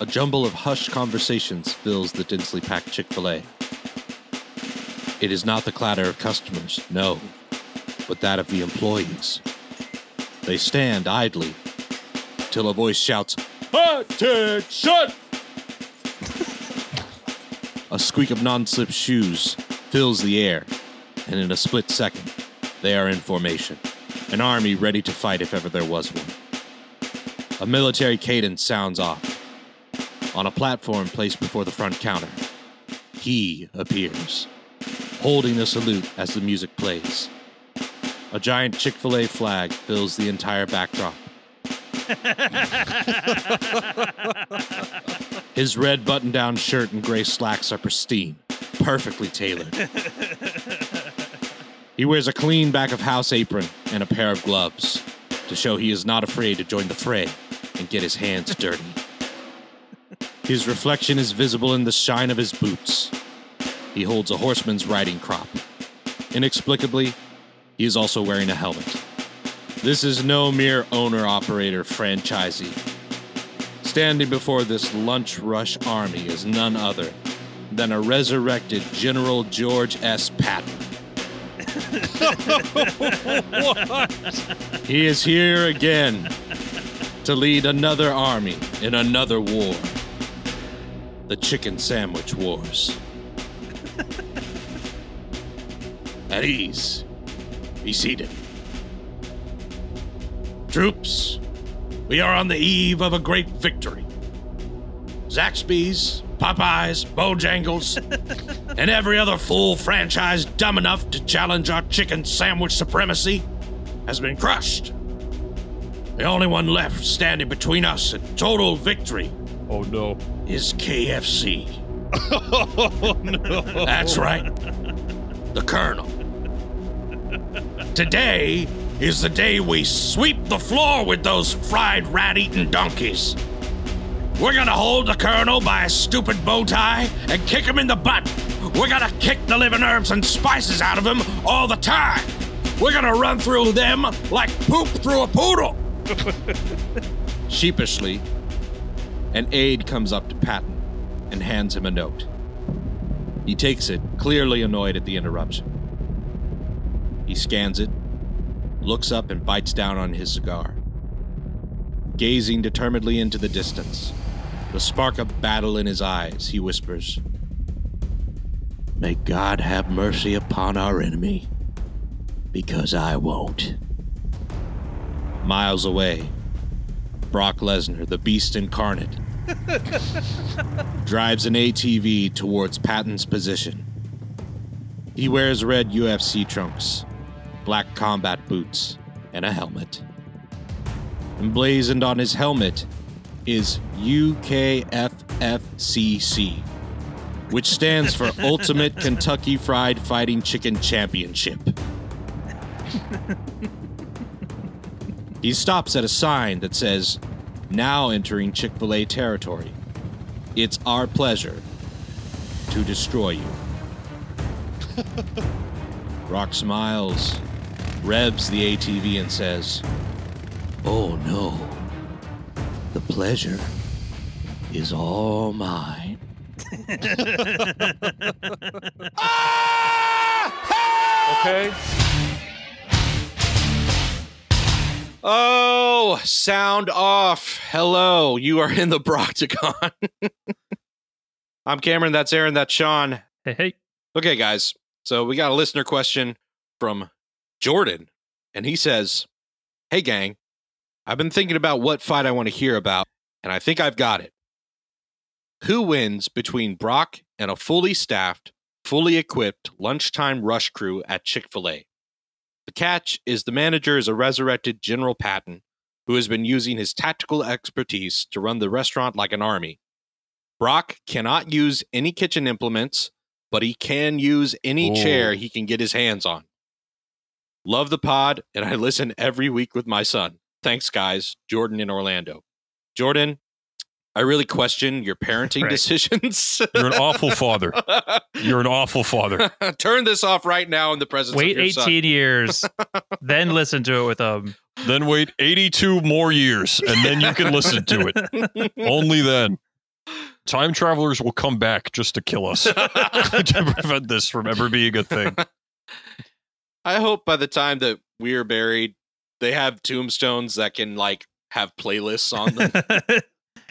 A jumble of hushed conversations fills the densely packed Chick fil A. It is not the clatter of customers, no, but that of the employees. They stand idly till a voice shouts, Attention! a squeak of non slip shoes fills the air, and in a split second, they are in formation, an army ready to fight if ever there was one. A military cadence sounds off. On a platform placed before the front counter, he appears, holding a salute as the music plays. A giant Chick fil A flag fills the entire backdrop. His red button down shirt and gray slacks are pristine, perfectly tailored. He wears a clean back of house apron and a pair of gloves to show he is not afraid to join the fray and get his hands dirty. His reflection is visible in the shine of his boots. He holds a horseman's riding crop. Inexplicably, he is also wearing a helmet. This is no mere owner operator franchisee. Standing before this lunch rush army is none other than a resurrected General George S. Patton. He is here again to lead another army in another war. The Chicken Sandwich Wars. At ease. Be seated. Troops, we are on the eve of a great victory. Zaxby's, Popeyes, Bojangles, and every other fool franchise dumb enough to challenge our chicken sandwich supremacy has been crushed. The only one left standing between us and total victory Oh no. is KFC. Oh no. That's right. The Colonel. Today is the day we sweep the floor with those fried rat eating donkeys. We're gonna hold the Colonel by a stupid bow tie and kick him in the butt. We're gonna kick the living herbs and spices out of him all the time. We're gonna run through them like poop through a poodle. Sheepishly, an aide comes up to Patton and hands him a note. He takes it, clearly annoyed at the interruption. He scans it, looks up, and bites down on his cigar. Gazing determinedly into the distance, the spark of battle in his eyes, he whispers, May God have mercy upon our enemy, because I won't. Miles away, Brock Lesnar, the beast incarnate, drives an ATV towards Patton's position. He wears red UFC trunks, black combat boots, and a helmet. Emblazoned on his helmet is UKFFCC, which stands for Ultimate Kentucky Fried Fighting Chicken Championship. He stops at a sign that says, Now entering Chick fil A territory. It's our pleasure to destroy you. Brock smiles, revs the ATV, and says, Oh no, the pleasure is all mine. Okay. Oh, sound off. Hello, you are in the Broctagon. I'm Cameron, that's Aaron, that's Sean. Hey, hey. Okay, guys. So we got a listener question from Jordan, and he says, Hey, gang, I've been thinking about what fight I want to hear about, and I think I've got it. Who wins between Brock and a fully staffed, fully equipped lunchtime rush crew at Chick fil A? The catch is the manager is a resurrected General Patton who has been using his tactical expertise to run the restaurant like an army. Brock cannot use any kitchen implements, but he can use any Oh. chair he can get his hands on. Love the pod, and I listen every week with my son. Thanks, guys. Jordan in Orlando. Jordan, I really question your parenting Right. decisions. You're an awful father. You're an awful father. Turn this off right now in the presence Wait of your 18 son. years, then listen to it with um Then wait 82 more years and then you can listen to it. Only then. time travelers will come back just to kill us to prevent this from ever being a thing. I hope by the time that we're buried, they have tombstones that can like have playlists on them.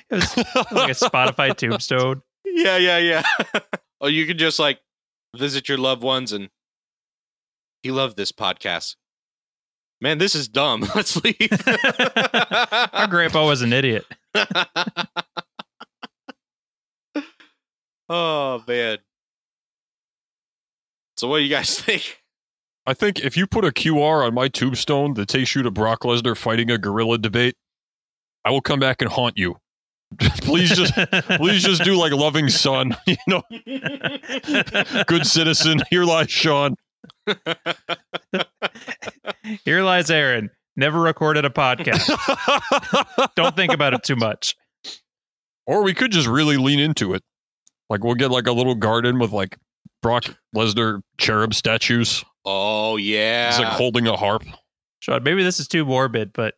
it was like a Spotify tombstone. yeah, yeah, yeah. oh, you can just like visit your loved ones and he loved this podcast. Man, this is dumb. Let's leave. Our grandpa was an idiot. oh man. So what do you guys think? I think if you put a QR on my tombstone that takes you to Brock Lesnar fighting a gorilla debate, I will come back and haunt you. Please just please just do like loving son, you know, good citizen. Here lies Sean. Here lies Aaron. Never recorded a podcast. Don't think about it too much. Or we could just really lean into it. Like we'll get like a little garden with like Brock Lesnar cherub statues. Oh yeah. He's like holding a harp. Sean, maybe this is too morbid, but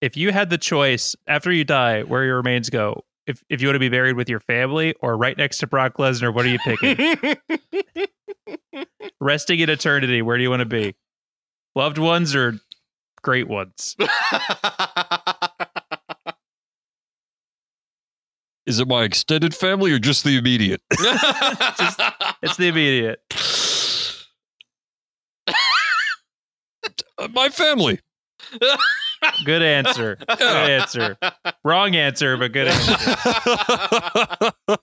if you had the choice after you die where your remains go, if if you want to be buried with your family or right next to Brock Lesnar, what are you picking? Resting in eternity, where do you want to be? Loved ones or great ones? Is it my extended family or just the immediate? It's the immediate. My family. Good answer. Good answer. Wrong answer, but good answer.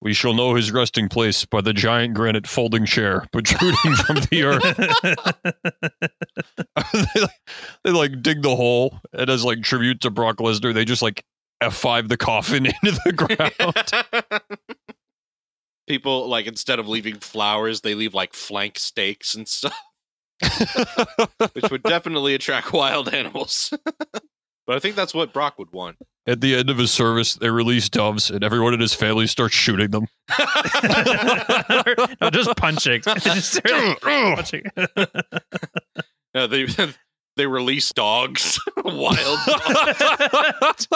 we shall know his resting place by the giant granite folding chair protruding from the earth. they, like, they like dig the hole, and as like tribute to Brock Lesnar, they just like F5 the coffin into the ground. People like instead of leaving flowers, they leave like flank steaks and stuff, which would definitely attract wild animals. but I think that's what Brock would want. At the end of his service, they release doves, and everyone in his family starts shooting them. no, just punching. Just mm, mm. punching. No, they they release dogs, wild dogs.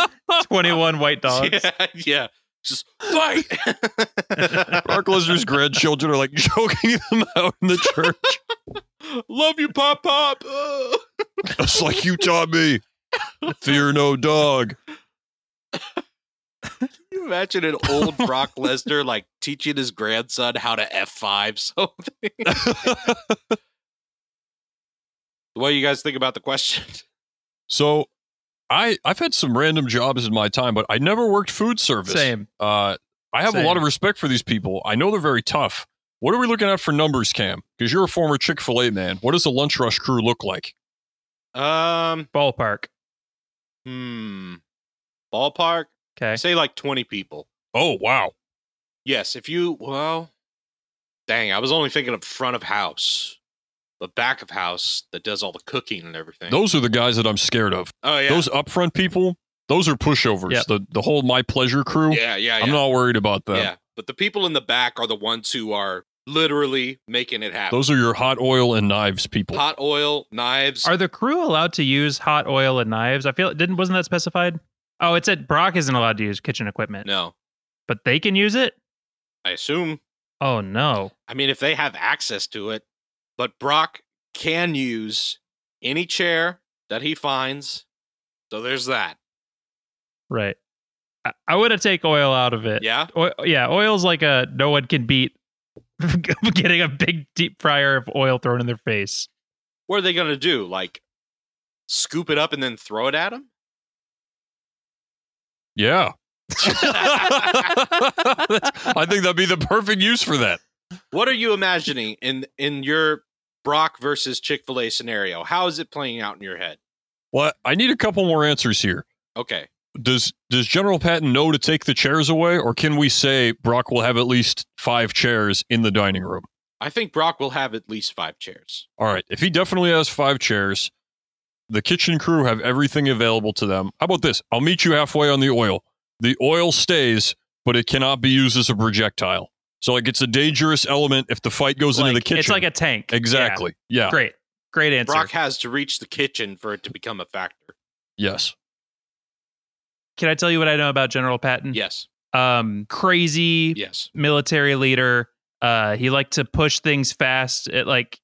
21 white dogs. Yeah, yeah. Just fight. Brock Lesnar's grandchildren are like choking them out in the church. Love you, Pop Pop. Ugh. Just like you taught me. Fear no dog. Can you imagine an old Brock Lesnar like teaching his grandson how to F5 something? what do you guys think about the question? So, I I've had some random jobs in my time, but I never worked food service. Same. Uh, I have a lot of respect for these people. I know they're very tough. What are we looking at for numbers, Cam? Because you're a former Chick Fil A man. What does the lunch rush crew look like? Um, Ballpark. hmm. Ballpark? Okay. Say like 20 people. Oh wow, Yes, if you, well, dang, I was only thinking of front of house, but back of house that does all the cooking and everything. those are the guys that I'm scared of. oh, yeah. Those upfront people, those are pushovers. Yep. The the whole my pleasure crew. yeah, yeah, yeah. I'm not worried about them. Yeah, but the people in the back are the ones who are literally making it happen. Those are your hot oil and knives people. hot oil, knives. Are the crew allowed to use hot oil and knives? I feel it didn't wasn't that specified? Oh, it said Brock isn't allowed to use kitchen equipment, no, but they can use it. I assume. Oh no! I mean, if they have access to it, but Brock can use any chair that he finds. So there's that. Right. I, I would have take oil out of it. Yeah. Oil, yeah, oil's like a no one can beat getting a big deep fryer of oil thrown in their face. What are they gonna do? Like scoop it up and then throw it at them? Yeah. I think that'd be the perfect use for that. What are you imagining in in your Brock versus Chick Fil A scenario? How is it playing out in your head? Well, I need a couple more answers here. Okay. Does does General Patton know to take the chairs away, or can we say Brock will have at least five chairs in the dining room? I think Brock will have at least five chairs. All right. If he definitely has five chairs, the kitchen crew have everything available to them. How about this? I'll meet you halfway on the oil. The oil stays, but it cannot be used as a projectile. So like it's a dangerous element if the fight goes into the kitchen. It's like a tank. exactly. Yeah. Yeah. Great. Great answer. Brock has to reach the kitchen for it to become a factor. Yes. Can I tell you what I know about General Patton? Yes. Um, crazy Yes. military leader. Uh, he liked to push things fast. It, like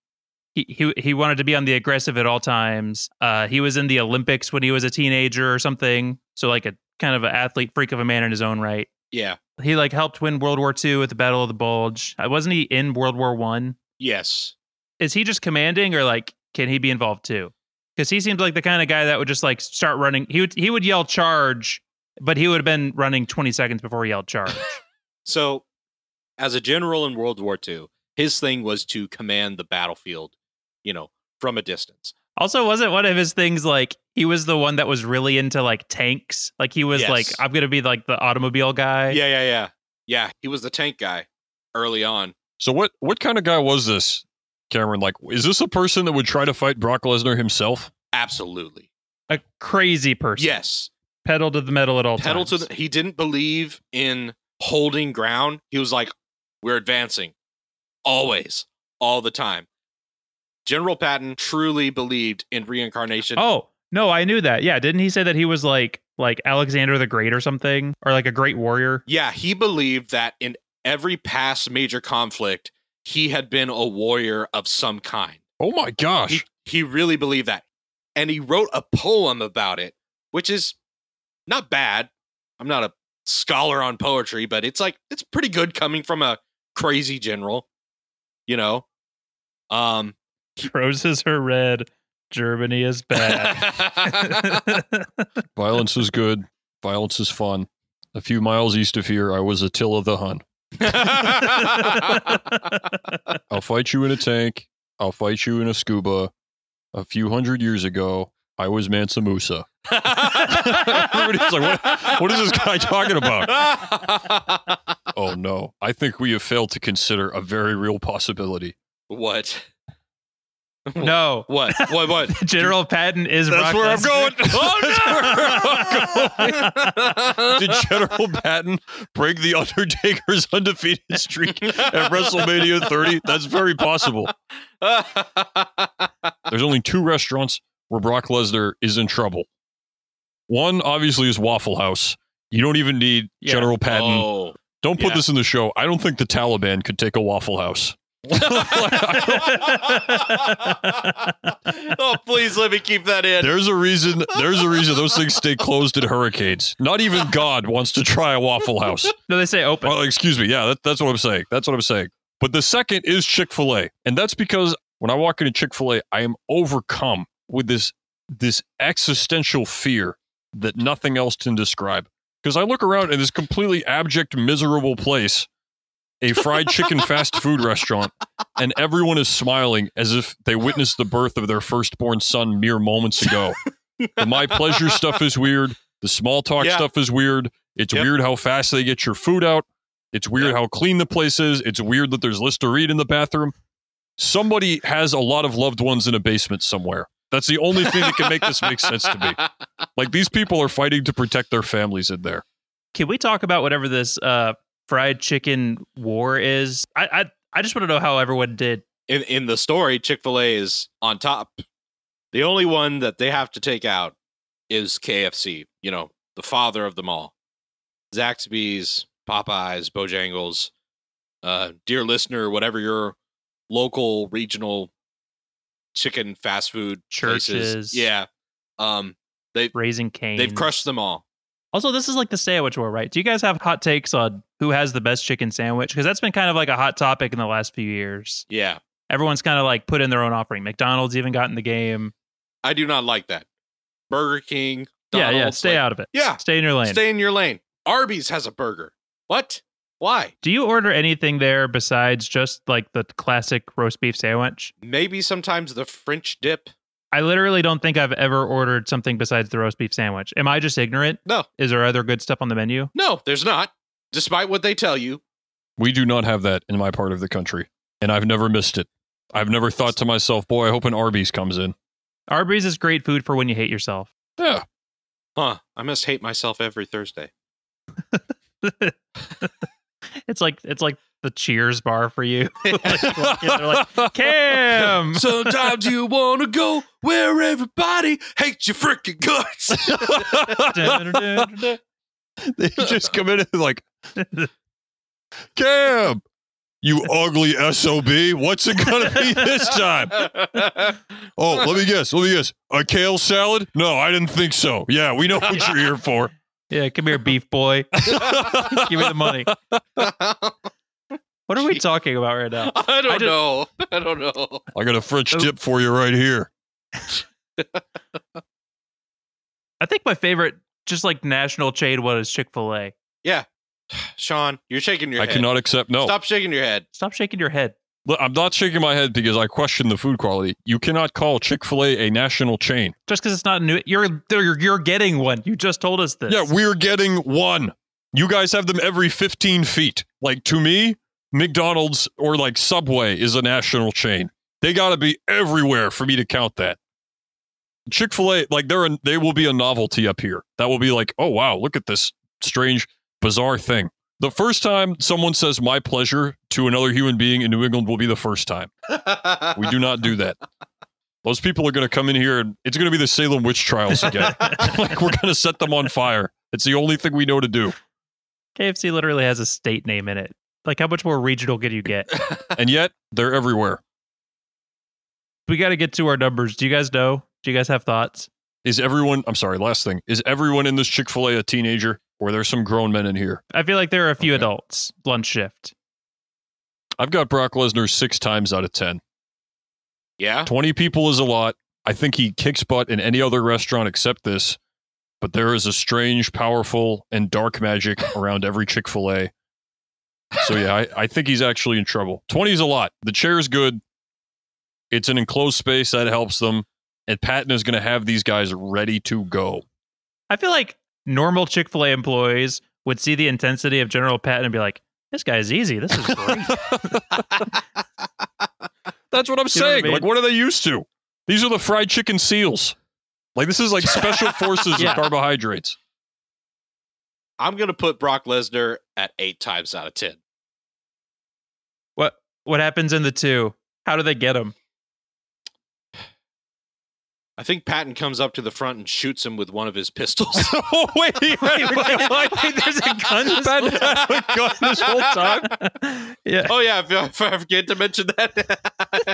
he, he he wanted to be on the aggressive at all times. Uh, he was in the Olympics when he was a teenager or something. So like a kind of an athlete freak of a man in his own right. Yeah. He like helped win World War II at the Battle of the Bulge. Uh, Wasn't he in World War One? Yes. Is he just commanding or like can he be involved too? Because he seemed like the kind of guy that would just like start running. He would he would yell charge, but he would have been running 20 seconds before he yelled charge. So, as a general in World War II, his thing was to command the battlefield, you know, from a distance. Also, wasn't one of his things like he was the one that was really into like tanks? Like he was Yes. like, I'm gonna be like the automobile guy. Yeah, yeah, yeah. Yeah, he was the tank guy early on. So what what kind of guy was this, Cameron? Like, is this a person that would try to fight Brock Lesnar himself? Absolutely. A crazy person. Yes. Pedal to the metal at all Pedal to times. the, he didn't believe in holding ground. He was like, we're advancing always, all the time. General Patton truly believed in reincarnation. Oh, no, I knew that. Yeah. Didn't he say that he was like like Alexander the Great or something? Or like a great warrior? Yeah, he believed that in every past major conflict, he had been a warrior of some kind. Oh my gosh! He, he really believed that. And he wrote a poem about it, which is not bad. I'm not a scholar on poetry, but it's like it's pretty good coming from a crazy general, you know. Um Roses are red. Germany is bad. Violence is good. Violence is fun. A few miles east of here, I was Attila the Hun. I'll fight you in a tank. I'll fight you in a scuba. A few hundred years ago, I was Mansa Musa. Everybody's like, what, what is this guy talking about? Oh no. I think we have failed to consider a very real possibility. what? No. What? What? What? General Patton is That's Brock where I'm Lesnar. going. Oh, Did General Patton break the Undertaker's undefeated streak at WrestleMania 30? That's very possible. There's only two restaurants where Brock Lesnar is in trouble. One, obviously, is Waffle House. You don't even need Yeah. General Patton. Oh. don't put yeah. this in the show. I don't think the Taliban could take a Waffle House. oh, please let me keep that in. There's a reason. There's a reason those things stay closed in hurricanes. Not even God wants to try a Waffle House. no, they say open. Well, excuse me. Yeah, that, that's what I'm saying. That's what I'm saying. But the second is Chick Fil A, and that's because when I walk into Chick Fil A, I am overcome with this this existential fear that nothing else can describe. Because I look around in this completely abject, miserable place, a fried chicken fast food restaurant, and everyone is smiling as if they witnessed the birth of their firstborn son mere moments ago. the my pleasure stuff is weird. The small talk Yeah. stuff is weird. It's Yep. weird how fast they get your food out. It's weird Yep. how clean the place is. It's weird that there's Listerine in the bathroom. Somebody has a lot of loved ones in a basement somewhere. That's the only thing that can make this make sense to me. Like these people are fighting to protect their families in there. Can we talk about whatever this uh, fried chicken war is? I I, I just want to know how everyone did. in in the story, Chick Fil A is on top. The only one that they have to take out is KFC. You know, the father of them all. Zaxby's, Popeyes, Bojangles. Uh, dear listener, whatever your local regional chicken fast food places- yeah, um, they Raising Cane. they've crushed them all. Also, this is like the sandwich war, right? Do you guys have hot takes on who has the best chicken sandwich? Because that's been kind of like a hot topic in the last few years. Yeah, Everyone's kind of like put in their own offering. McDonald's even got in the game. I do not like that. Burger King, yeah, yeah. Stay like- out of it. Yeah, Stay in your lane. stay in your lane. Arby's has a burger. What? Why? Do you order anything there besides just like the classic roast beef sandwich? Maybe sometimes the French dip. I literally don't think I've ever ordered something besides the roast beef sandwich. Am I just ignorant? No. Is there other good stuff on the menu? No, there's not. Despite what they tell you. We do not have that in my part of the country, and I've never missed it. I've never thought to myself, boy, I hope an Arby's comes in. Arby's is great food for when you hate yourself. Yeah. Huh. I must hate myself every Thursday. It's like it's like the Cheers bar for you. like, you they're like, Cam. Sometimes you want to go where everybody hates your freaking guts. They just come in and like, Cam, you ugly SOB. What's it going to be this time? Oh, let me guess. Let me guess. A kale salad? No, I didn't think so. Yeah, we know what you're here for. Yeah, come here, beef boy. Give me the money. What are we talking about right now? I don't I did- know. I don't know. I got a French tip for you right here. I think my favorite, just like national chain, was Chick Fil A. Yeah, Sean, you're shaking your head. I head. cannot accept. No, Stop shaking your head. Stop shaking your head. Look, I'm not shaking my head because I question the food quality. You cannot call Chick Fil A a national chain. Just because it's not new, you're you're you're getting one. You just told us this. Yeah, we're getting one. You guys have them every 15 feet. Like to me, McDonald's or like Subway is a national chain. They got to be everywhere for me to count that. Chick Fil A, like they're a, they will be a novelty up here. That will be like, oh wow, look at this strange, bizarre thing. The first time someone says "my pleasure" to another human being in New England will be the first time. We do not do that. Those people are going to come in here and it's going to be the Salem witch trials again. like we're going to set them on fire. It's the only thing we know to do. KFC literally has a state name in it. Like, how much more regional can you get? And yet, they're everywhere. we got to get to our numbers. Do you guys know? Do you guys have thoughts? Is everyone, I'm sorry, last thing. Is everyone in this Chick-fil-A a teenager or there's some grown men in here? I feel like there are a few Okay. adults lunch shift. I've got Brock Lesnar 6 times out of 10. yeah. 20 people is a lot. I think he kicks butt in any other restaurant except this. But there is a strange, powerful, and dark magic around every Chick fil A. So, yeah, I, I think he's actually in trouble. 20 is a lot. The chair is good. It's an enclosed space that helps them. And Patton is going to have these guys ready to go. I feel like normal Chick fil A employees would see the intensity of General Patton and be like, this guy's easy. This is great. That's what I'm You know what I saying. mean? Like, what are they used to? These are the fried chicken seals. Like, this is like special forces Yeah. of carbohydrates. I'm gonna put Brock Lesnar at eight times out of ten. what what happens in the two? How do they get him? I think Patton comes up to the front and shoots him with one of his pistols. oh, wait. Wait, wait, wait, there's a gun this Patton whole had a gun this whole time? yeah. oh yeah, if, if I forget to mention that.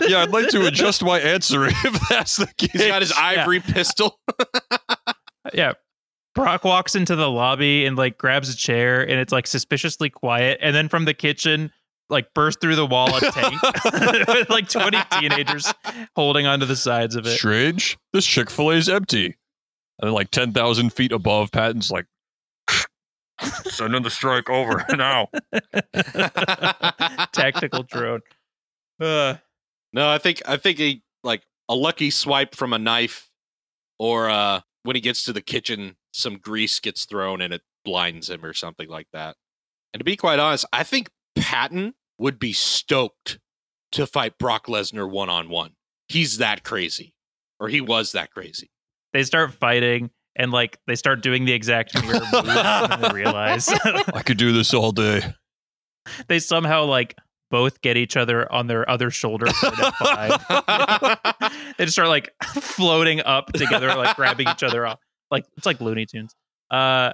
Yeah, I'd like to adjust my answer if that's the case. He's got his ivory pistol. Yeah. Brock walks into the lobby and like grabs a chair and it's like suspiciously quiet. And then from the kitchen, like burst through the wall a tank with like 20 teenagers holding onto the sides of it. Strange. This Chick fil A is empty. And then, like 10,000 feet above, Patton's like, sending the strike over now. Tactical drone. Uh, no, I think I think he like a lucky swipe from a knife, or uh, when he gets to the kitchen, some grease gets thrown and it blinds him or something like that. And to be quite honest, I think Patton would be stoked to fight Brock Lesnar one on one. He's that crazy, or he was that crazy. they start fighting and like they start doing the exact mirror move and they realize I could do this all day. they somehow like both get each other on their other shoulder for an F5. they just start like floating up together, like grabbing each other off. Like it's like Looney Tunes. Uh,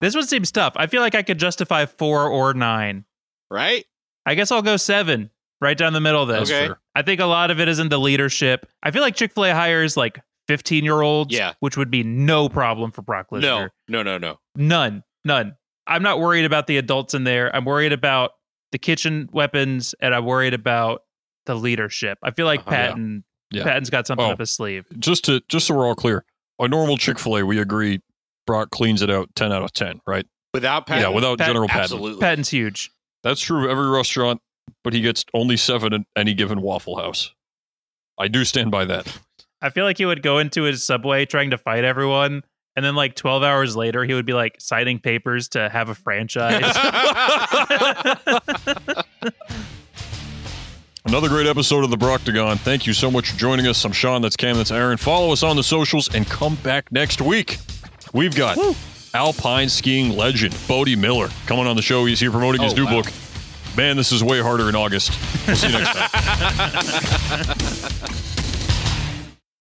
this one seems tough. I feel like I could justify four or nine. right? I guess I'll go seven, right down the middle of this. Okay. I think a lot of it is in the leadership. I feel like Chick Fil A hires like fifteen year olds, Yeah. which would be no problem for Brock Lesnar. No, no, no, no. None. None. I'm not worried about the adults in there. I'm worried about the kitchen weapons and I'm worried about the leadership. I feel like Uh-huh, yeah. Patton Yeah. Patton's got something Oh. up his sleeve. Just to just so we're all clear, a normal Chick fil A, we agree Brock cleans it out 10 out of 10, right? Without Patton, yeah, without Pat- General Patton. absolutely. Patton's huge. That's true of every restaurant, but he gets only seven at any given Waffle House. I do stand by that. I feel like he would go into his subway trying to fight everyone. And then like 12 hours later, he would be like signing papers to have a franchise. Another great episode of the Broctagon. Thank you so much for joining us. I'm Sean, that's Cam, that's Aaron. Follow us on the socials and come back next week. We've got alpine skiing legend Bode Miller coming on the show. He's here promoting his Oh, new wow. book. Man, this is way harder in August. We'll see you next time.